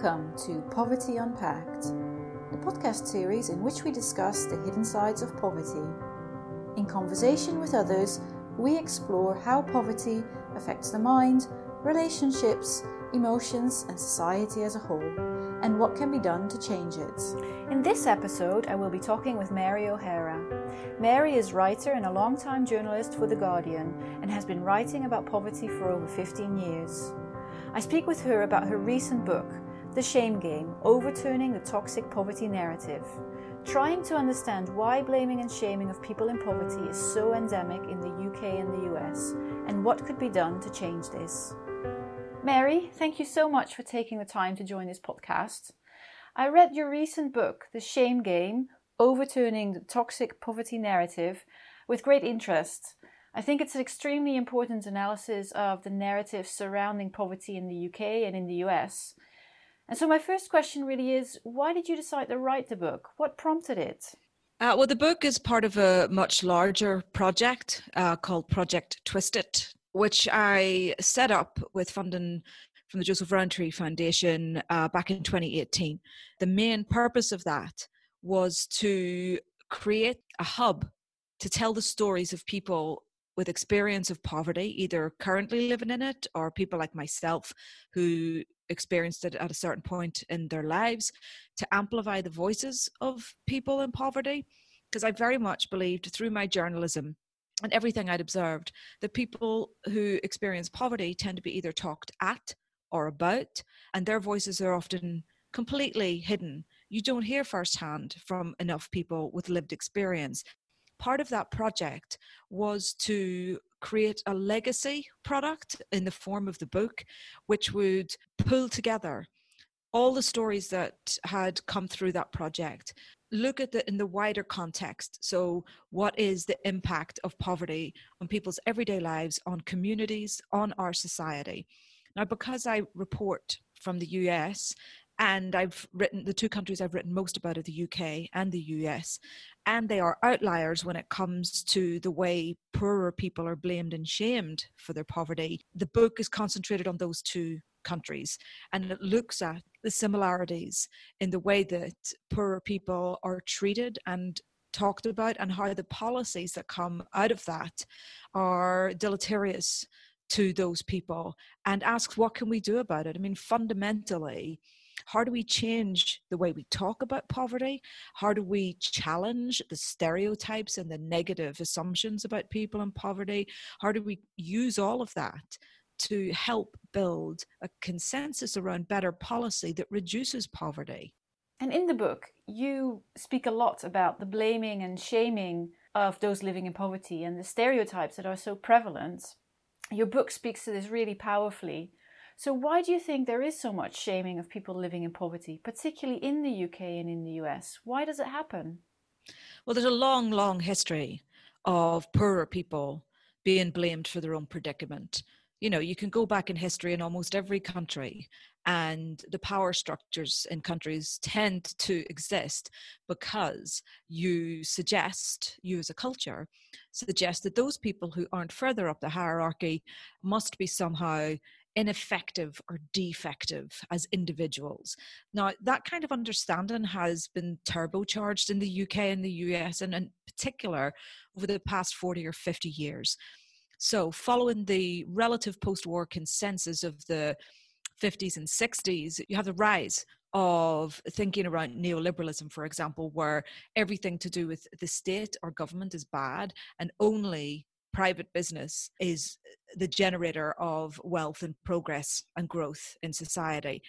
Welcome to Poverty Unpacked, the podcast series in which we discuss the hidden sides of poverty. In conversation with others, we explore how poverty affects the mind, relationships, emotions, and society as a whole, and what can be done to change it. In this episode, I will be talking with Mary O'Hara. Mary is writer and a long-time journalist for The Guardian and has been writing about poverty for over 15 years. I speak with her about her recent book, The Shame Game Overturning the Toxic Poverty Narrative, trying to understand why blaming and shaming of people in poverty is so endemic in the UK and the US, and what could be done to change this. Mary, thank you so much for taking the time to join this podcast. I read your recent book, The Shame Game Overturning the Toxic Poverty Narrative, with great interest. I think it's an extremely important analysis of the narrative surrounding poverty in the UK and in the US. And so, my first question really is why did you decide to write the book? What prompted it? Uh, well, the book is part of a much larger project uh, called Project Twist It, which I set up with funding from the Joseph Rowntree Foundation uh, back in 2018. The main purpose of that was to create a hub to tell the stories of people with experience of poverty, either currently living in it or people like myself who experienced it at a certain point in their lives, to amplify the voices of people in poverty. Because I very much believed through my journalism and everything I'd observed that people who experience poverty tend to be either talked at or about, and their voices are often completely hidden. You don't hear firsthand from enough people with lived experience part of that project was to create a legacy product in the form of the book, which would pull together all the stories that had come through that project. Look at it in the wider context. So what is the impact of poverty on people's everyday lives on communities on our society? Now because i report from the us and I've written the two countries I've written most about are the UK and the US, and they are outliers when it comes to the way poorer people are blamed and shamed for their poverty. The book is concentrated on those two countries and it looks at the similarities in the way that poorer people are treated and talked about and how the policies that come out of that are deleterious to those people and asks what can we do about it i mean fundamentally how do we change the way we talk about poverty? How do we challenge the stereotypes and the negative assumptions about people in poverty? How do we use all of that to help build a consensus around better policy that reduces poverty? And in the book, you speak a lot about the blaming and shaming of those living in poverty and the stereotypes that are so prevalent. Your book speaks to this really powerfully. So, why do you think there is so much shaming of people living in poverty, particularly in the UK and in the US? Why does it happen? Well, there's a long, long history of poorer people being blamed for their own predicament. You know, you can go back in history in almost every country, and the power structures in countries tend to exist because you suggest, you as a culture, suggest that those people who aren't further up the hierarchy must be somehow ineffective or defective as individuals. Now, that kind of understanding has been turbocharged in the UK and the US, and in particular over the past 40 or 50 years. So, following the relative post war consensus of the 50s and 60s, you have the rise of thinking around neoliberalism, for example, where everything to do with the state or government is bad and only private business is the generator of wealth and progress and growth in society.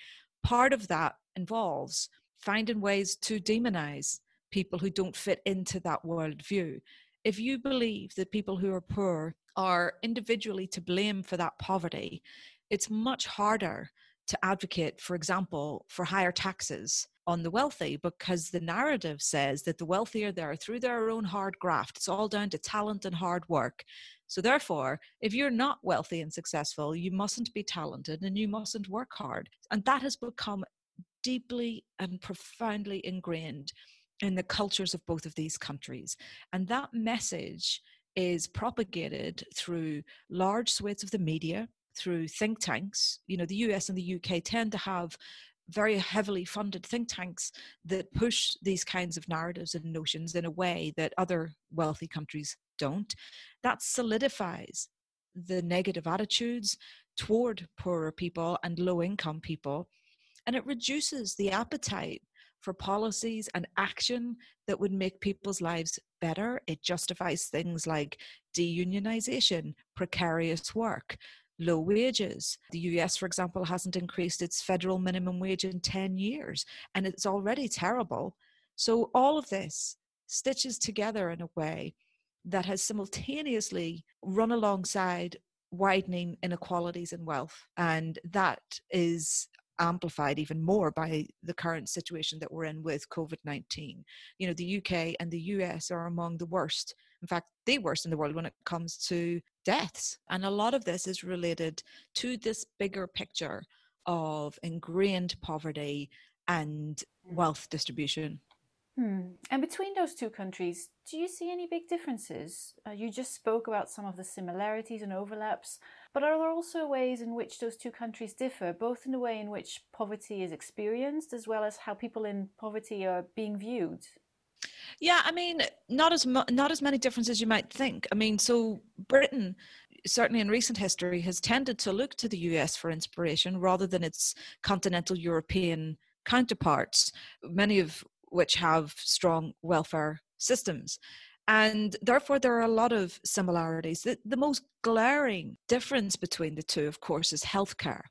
Part of that involves finding ways to demonize people who don't fit into that worldview. If you believe that people who are poor are individually to blame for that poverty, it's much harder to advocate, for example, for higher taxes on the wealthy because the narrative says that the wealthier they are through their own hard graft. It's all down to talent and hard work. So, therefore, if you're not wealthy and successful, you mustn't be talented and you mustn't work hard. And that has become deeply and profoundly ingrained in the cultures of both of these countries. And that message is propagated through large swathes of the media, through think tanks. You know, the US and the UK tend to have very heavily funded think tanks that push these kinds of narratives and notions in a way that other wealthy countries don't. That solidifies the negative attitudes toward poorer people and low income people. And it reduces the appetite for policies and action that would make people's lives better. It justifies things like deunionization, precarious work, low wages. The US, for example, hasn't increased its federal minimum wage in 10 years, and it's already terrible. So, all of this stitches together in a way that has simultaneously run alongside widening inequalities in wealth. And that is amplified even more by the current situation that we're in with COVID 19. You know, the UK and the US are among the worst, in fact, the worst in the world when it comes to deaths. And a lot of this is related to this bigger picture of ingrained poverty and mm. wealth distribution. Hmm. And between those two countries, do you see any big differences? Uh, you just spoke about some of the similarities and overlaps, but are there also ways in which those two countries differ, both in the way in which poverty is experienced as well as how people in poverty are being viewed? Yeah, I mean, not as mu- not as many differences as you might think. I mean, so Britain certainly in recent history has tended to look to the US for inspiration rather than its continental European counterparts, many of which have strong welfare systems. And therefore, there are a lot of similarities. The, the most glaring difference between the two, of course, is healthcare.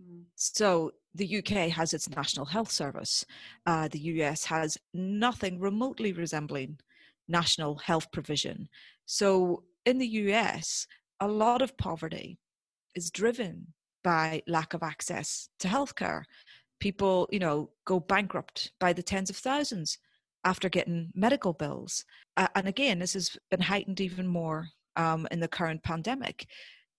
Mm. So the UK has its National Health Service. Uh, the US has nothing remotely resembling national health provision. So in the US, a lot of poverty is driven by lack of access to healthcare. People, you know, go bankrupt by the tens of thousands after getting medical bills. Uh, and again, this has been heightened even more um, in the current pandemic.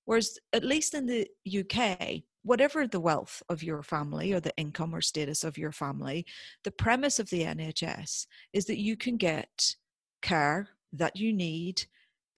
Whereas, at least in the UK, whatever the wealth of your family or the income or status of your family, the premise of the NHS is that you can get care that you need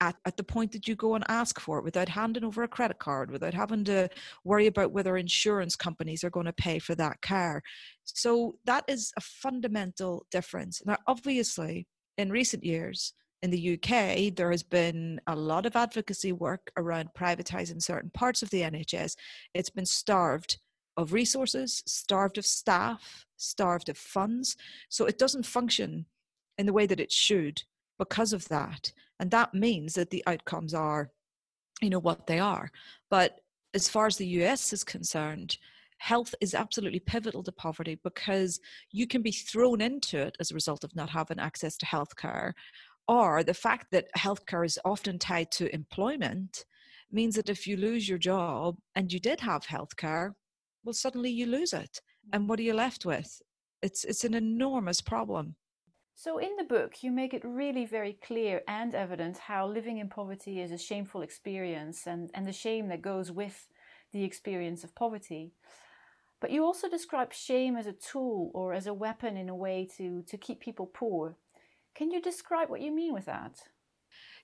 at, at the point that you go and ask for it without handing over a credit card, without having to worry about whether insurance companies are going to pay for that care. So that is a fundamental difference. Now, obviously, in recent years, in the UK, there has been a lot of advocacy work around privatising certain parts of the NHS. It's been starved of resources, starved of staff, starved of funds. So it doesn't function in the way that it should because of that. And that means that the outcomes are, you know, what they are. But as far as the US is concerned, health is absolutely pivotal to poverty because you can be thrown into it as a result of not having access to healthcare or the fact that healthcare is often tied to employment means that if you lose your job and you did have healthcare, well, suddenly you lose it. And what are you left with? It's, it's an enormous problem. So, in the book, you make it really very clear and evident how living in poverty is a shameful experience and, and the shame that goes with the experience of poverty. But you also describe shame as a tool or as a weapon in a way to, to keep people poor. Can you describe what you mean with that?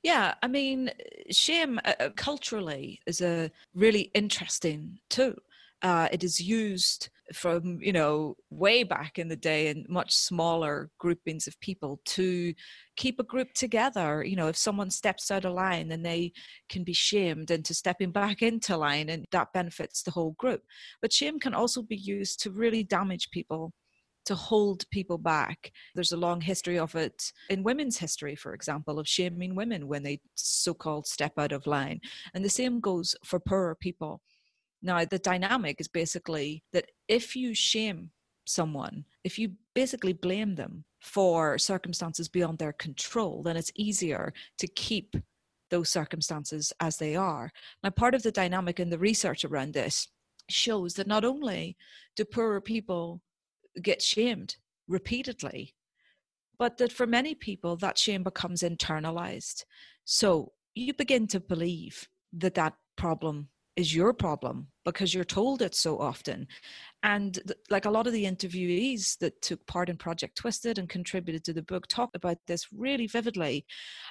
Yeah, I mean, shame uh, uh, culturally is a really interesting tool. Uh, it is used from you know way back in the day in much smaller groupings of people to keep a group together you know if someone steps out of line then they can be shamed into stepping back into line and that benefits the whole group but shame can also be used to really damage people to hold people back. There's a long history of it in women's history, for example, of shaming women when they so called step out of line. And the same goes for poorer people. Now, the dynamic is basically that if you shame someone, if you basically blame them for circumstances beyond their control, then it's easier to keep those circumstances as they are. Now, part of the dynamic in the research around this shows that not only do poorer people get shamed repeatedly but that for many people that shame becomes internalized so you begin to believe that that problem is your problem because you're told it so often and th- like a lot of the interviewees that took part in Project Twist It and contributed to the book talk about this really vividly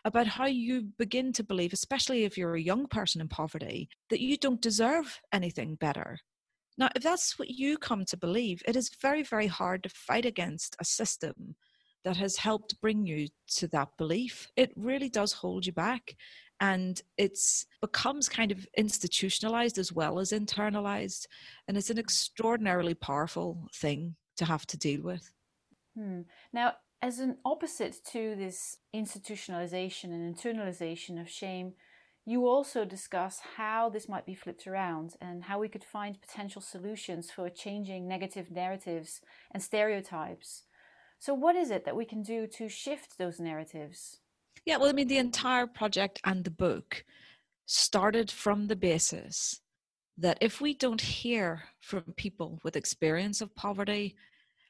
about how you begin to believe especially if you're a young person in poverty that you don't deserve anything better Now, if that's what you come to believe, it is very, very hard to fight against a system that has helped bring you to that belief. It really does hold you back. And it's becomes kind of institutionalized as well as internalized. And it's an extraordinarily powerful thing to have to deal with. Hmm. Now, as an opposite to this institutionalization and internalization of shame, you also discuss how this might be flipped around and how we could find potential solutions for changing negative narratives and stereotypes. So, what is it that we can do to shift those narratives? Yeah, well, I mean, the entire project and the book started from the basis that if we don't hear from people with experience of poverty,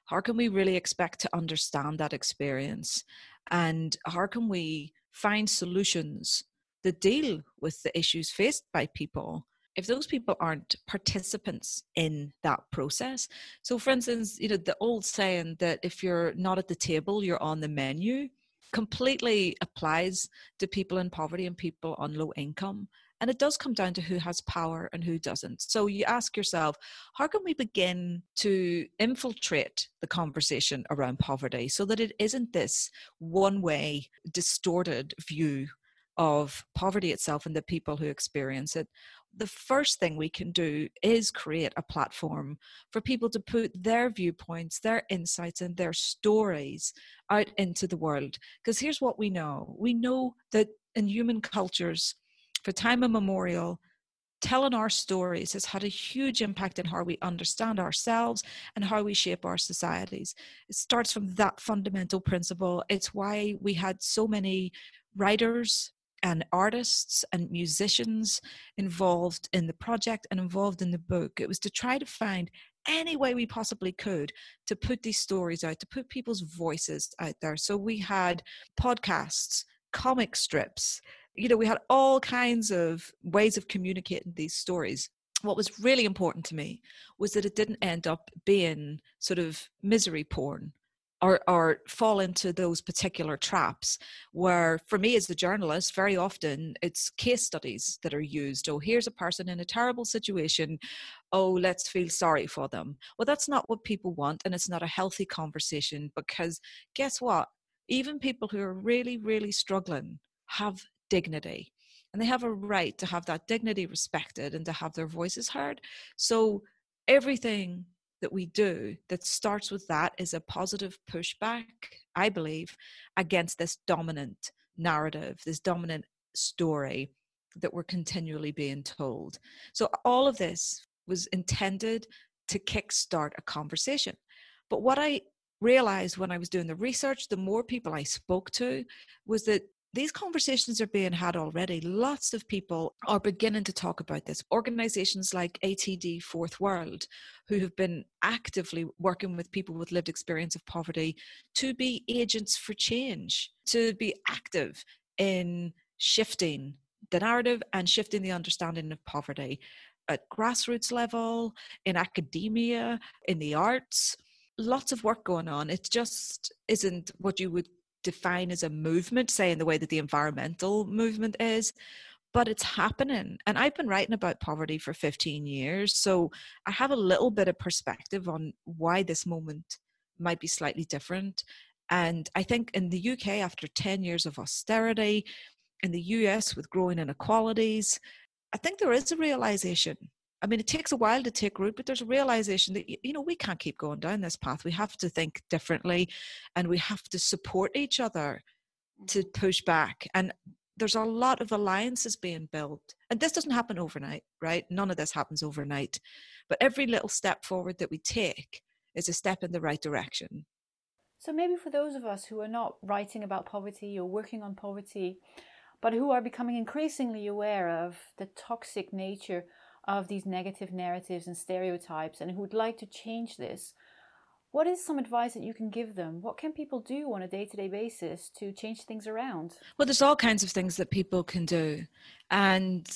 how can we really expect to understand that experience? And how can we find solutions that deal with the issues faced by people if those people aren't participants in that process so for instance you know the old saying that if you're not at the table you're on the menu completely applies to people in poverty and people on low income and it does come down to who has power and who doesn't. So you ask yourself, how can we begin to infiltrate the conversation around poverty so that it isn't this one way, distorted view of poverty itself and the people who experience it? the first thing we can do is create a platform for people to put their viewpoints, their insights, and their stories out into the world. Because here's what we know we know that in human cultures, for time immemorial, telling our stories has had a huge impact in how we understand ourselves and how we shape our societies. It starts from that fundamental principle. It's why we had so many writers and artists and musicians involved in the project and involved in the book. It was to try to find any way we possibly could to put these stories out, to put people's voices out there. So we had podcasts, comic strips, you know, we had all kinds of ways of communicating these stories. What was really important to me was that it didn't end up being sort of misery porn or, or fall into those particular traps where for me as a journalist very often it's case studies that are used. Oh here's a person in a terrible situation. Oh let's feel sorry for them. Well that's not what people want and it's not a healthy conversation because guess what? Even people who are really really struggling have dignity and they have a right to have that dignity respected and to have their voices heard. So everything that we do that starts with that is a positive pushback i believe against this dominant narrative this dominant story that we're continually being told. So all of this was intended to kickstart a conversation. But what i realized when i was doing the research the more people i spoke to was that these conversations are being had already. Lots of people are beginning to talk about this. Organizations like ATD Fourth World, who have been actively working with people with lived experience of poverty to be agents for change, to be active in shifting the narrative and shifting the understanding of poverty at grassroots level, in academia, in the arts. Lots of work going on. It just isn't what you would define as a movement, say in the way that the environmental movement is, but it's happening. And I've been writing about poverty for 15 years, so I have a little bit of perspective on why this moment might be slightly different. And I think in the UK, after 10 years of austerity, in the US with growing inequalities, I think there is a realization I mean, it takes a while to take root, but there's a realization that, you know, we can't keep going down this path. We have to think differently and we have to support each other to mm-hmm. push back. And there's a lot of alliances being built. And this doesn't happen overnight, right? None of this happens overnight. But every little step forward that we take is a step in the right direction. So maybe for those of us who are not writing about poverty or working on poverty, but who are becoming increasingly aware of the toxic nature of these negative narratives and stereotypes and who would like to change this, what is some advice that you can give them? What can people do on a day to day basis to change things around? Well, there's all kinds of things that people can do, and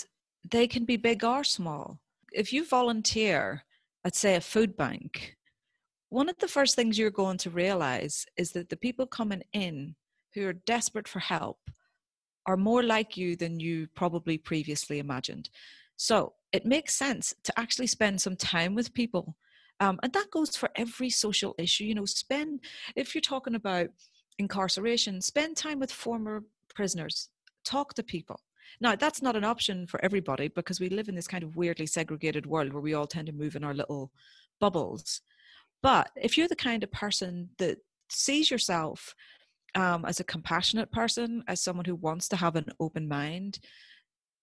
they can be big or small. If you volunteer at, say, a food bank, one of the first things you're going to realize is that the people coming in who are desperate for help are more like you than you probably previously imagined. So it makes sense to actually spend some time with people. Um, and that goes for every social issue. You know, spend, if you're talking about incarceration, spend time with former prisoners, talk to people. Now, that's not an option for everybody because we live in this kind of weirdly segregated world where we all tend to move in our little bubbles. But if you're the kind of person that sees yourself um, as a compassionate person, as someone who wants to have an open mind,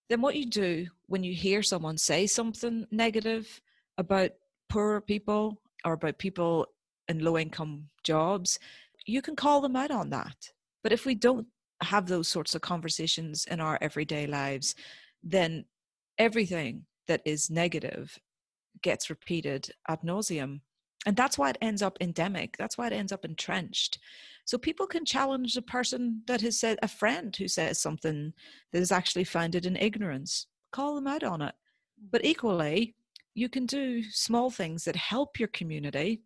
then what you do when you hear someone say something negative about poor people or about people in low income jobs, you can call them out on that. But if we don't have those sorts of conversations in our everyday lives, then everything that is negative gets repeated ad nauseum. And that's why it ends up endemic. That's why it ends up entrenched. So people can challenge a person that has said, a friend who says something that is actually founded in ignorance, call them out on it. But mm-hmm. equally, you can do small things that help your community,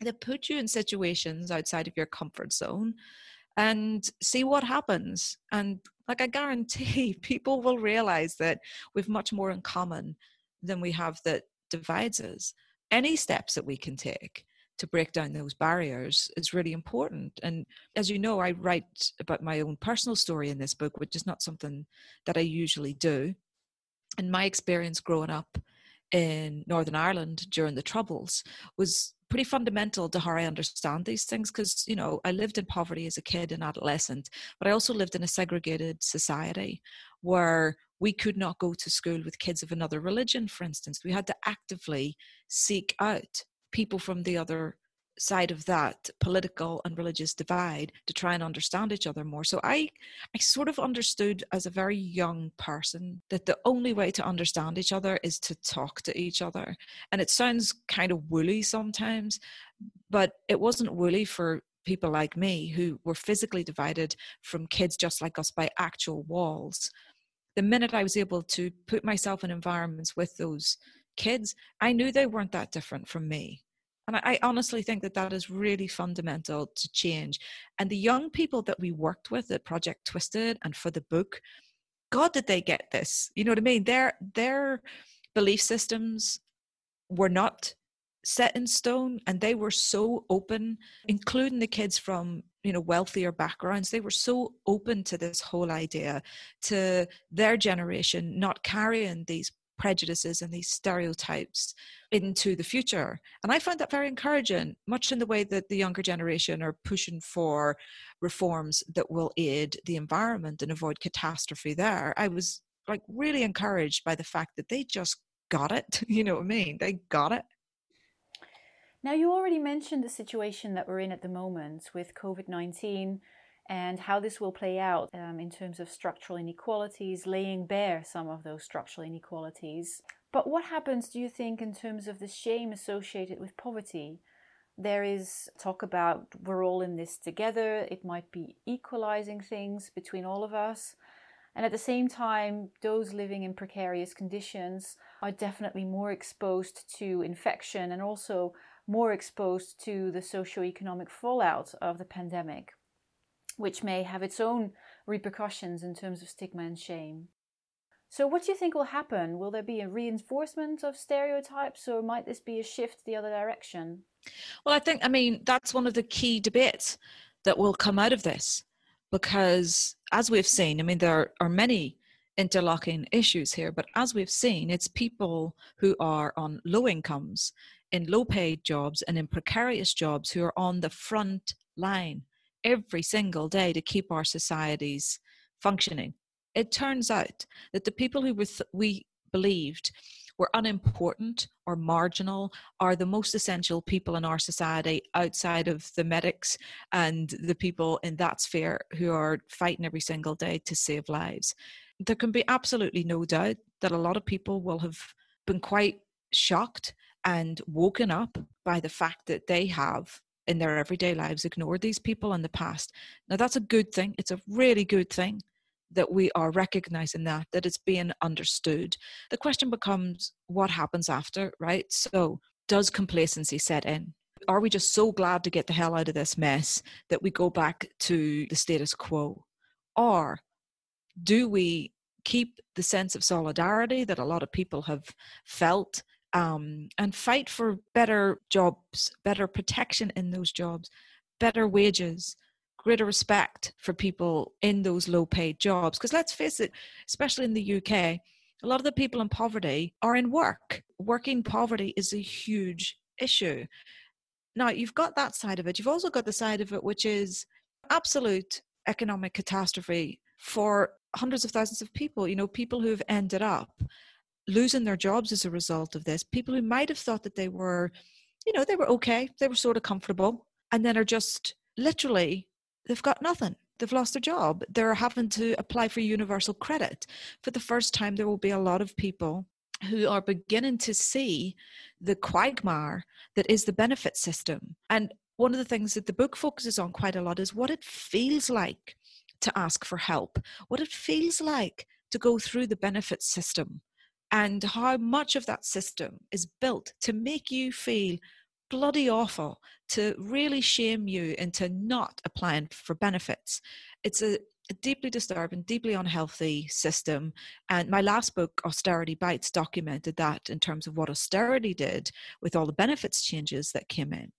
that put you in situations outside of your comfort zone and see what happens. And like I guarantee, people will realize that we've much more in common than we have that divides us. Any steps that we can take to break down those barriers is really important. And as you know, I write about my own personal story in this book, which is not something that I usually do. And my experience growing up in Northern Ireland during the Troubles was pretty fundamental to how I understand these things because, you know, I lived in poverty as a kid and adolescent, but I also lived in a segregated society where we could not go to school with kids of another religion, for instance. We had to actively seek out people from the other side of that political and religious divide to try and understand each other more. So i i sort of understood as a very young person that the only way to understand each other is to talk to each other. And it sounds kind of woolly sometimes but it wasn't woolly for people like me who were physically divided from kids just like us by actual walls. The minute i was able to put myself in environments with those kids, I knew they weren't that different from me. And I, I honestly think that that is really fundamental to change. And the young people that we worked with at Project Twist It and for the book, God, did they get this? You know what I mean? Their their belief systems were not set in stone and they were so open including the kids from you know wealthier backgrounds they were so open to this whole idea to their generation not carrying these prejudices and these stereotypes into the future. And I find that very encouraging, much in the way that the younger generation are pushing for reforms that will aid the environment and avoid catastrophe there. I was like really encouraged by the fact that they just got it. You know what I mean? They got it. Now, you already mentioned the situation that we're in at the moment with COVID 19 and how this will play out um, in terms of structural inequalities, laying bare some of those structural inequalities. But what happens, do you think, in terms of the shame associated with poverty? There is talk about we're all in this together, it might be equalizing things between all of us. And at the same time, those living in precarious conditions are definitely more exposed to infection and also more exposed to the socio-economic fallout of the pandemic which may have its own repercussions in terms of stigma and shame. So, what do you think will happen? Will there be a reinforcement of stereotypes, or might this be a shift the other direction? Well, I think, I mean, that's one of the key debates that will come out of this, because as we've seen, I mean, there are many interlocking issues here, but as we've seen, it's people who are on low incomes, in low paid jobs, and in precarious jobs who are on the front line every single day to keep our societies functioning. It turns out that the people who we believed were unimportant or marginal are the most essential people in our society outside of the medics and the people in that sphere who are fighting every single day to save lives. There can be absolutely no doubt that a lot of people will have been quite shocked and woken up by the fact that they have in their everyday lives ignored these people in the past. Now, that's a good thing. It's a really good thing that we are recognizing that, that it's being understood. The question becomes what happens after, right? So, does complacency set in? Are we just so glad to get the hell out of this mess that we go back to the status quo? Or do we keep the sense of solidarity that a lot of people have felt um, and fight for better jobs, better protection in those jobs, better wages, greater respect for people in those low paid jobs. Because let's face it, especially in the UK, a lot of the people in poverty are in work. Working poverty is a huge issue. Now, you've got that side of it. You've also got the side of it, which is absolute economic catastrophe for hundreds of thousands of people. You know, people who've ended up losing their jobs as a result of this, people who might have thought that they were, you know, they were okay, they were sort of comfortable, and then are just literally, they've got nothing. They've lost their job. They're having to apply for universal credit. For the first time, there will be a lot of people who are beginning to see the quagmire that is the benefit system. And one of the things that the book focuses on quite a lot is what it feels like to ask for help, what it feels like to go through the benefit system, and how much of that system is built to make you feel bloody awful, to really shame you into not applying for benefits. It's a, a deeply disturbing, deeply unhealthy system. And my last book, Austerity Bites, documented that in terms of what austerity did with all the benefits changes that came in.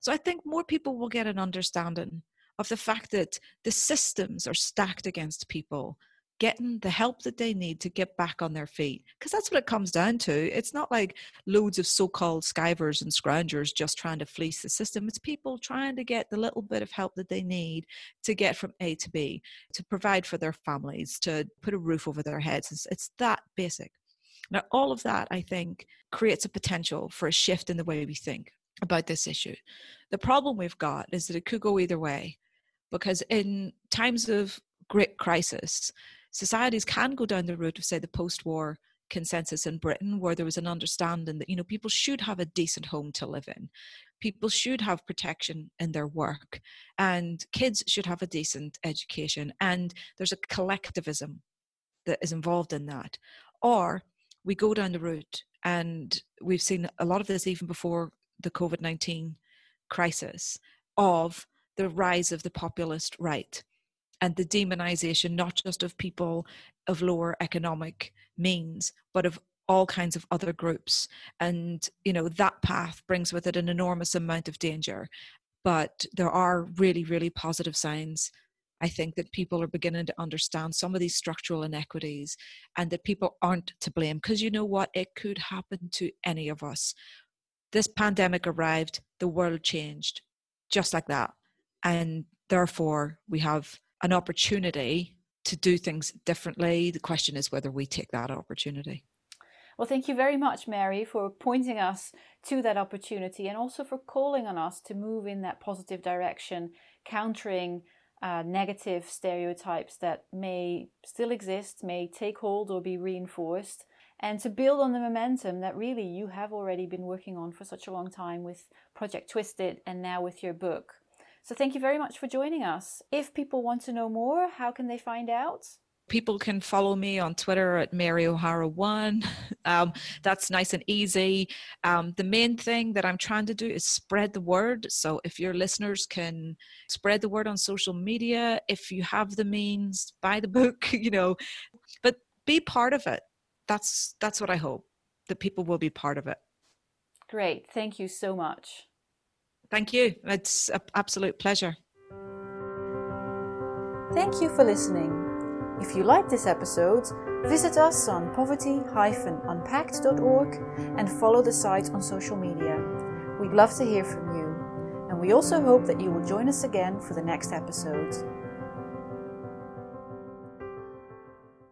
So I think more people will get an understanding of the fact that the systems are stacked against people getting the help that they need to get back on their feet. Because that's what it comes down to. It's not like loads of so called skivers and scroungers just trying to fleece the system. It's people trying to get the little bit of help that they need to get from A to B, to provide for their families, to put a roof over their heads. It's, it's that basic. Now, all of that, I think, creates a potential for a shift in the way we think about this issue. The problem we've got is that it could go either way because in times of great crisis, societies can go down the route of, say, the post war consensus in Britain, where there was an understanding that, you know, people should have a decent home to live in. People should have protection in their work, and kids should have a decent education. And there's a collectivism that is involved in that. Or we go down the route, and we've seen a lot of this even before the COVID 19 crisis, of the rise of the populist right and the demonization not just of people of lower economic means but of all kinds of other groups. And you know that path brings with it an enormous amount of danger. But there are really really positive signs i think that people are beginning to understand some of these structural inequities and that people aren't to blame. Because you know what? It could happen to any of us. This pandemic arrived the world changed just like that. And therefore we have an opportunity to do things differently. The question is whether we take that opportunity. Well, thank you very much, Mary, for pointing us to that opportunity and also for calling on us to move in that positive direction, countering uh, negative stereotypes that may still exist, may take hold or be reinforced, and to build on the momentum that really you have already been working on for such a long time with Project Twist It and now with your book. So thank you very much for joining us. If people want to know more, how can they find out? people can follow me on Twitter at Mary O'Hara One. Um, that's nice and easy. Um, the main thing that I'm trying to do is spread the word. So if your listeners can spread the word on social media, if you have the means, buy the book. You know, but be part of it. That's that's what I hope that people will be part of it. Great. Thank you so much. Thank you. It's an absolute pleasure. Thank you for listening. If you like this episode, visit us on poverty-unpacked.org and follow the site on social media. We'd love to hear from you. And we also hope that you will join us again for the next episode.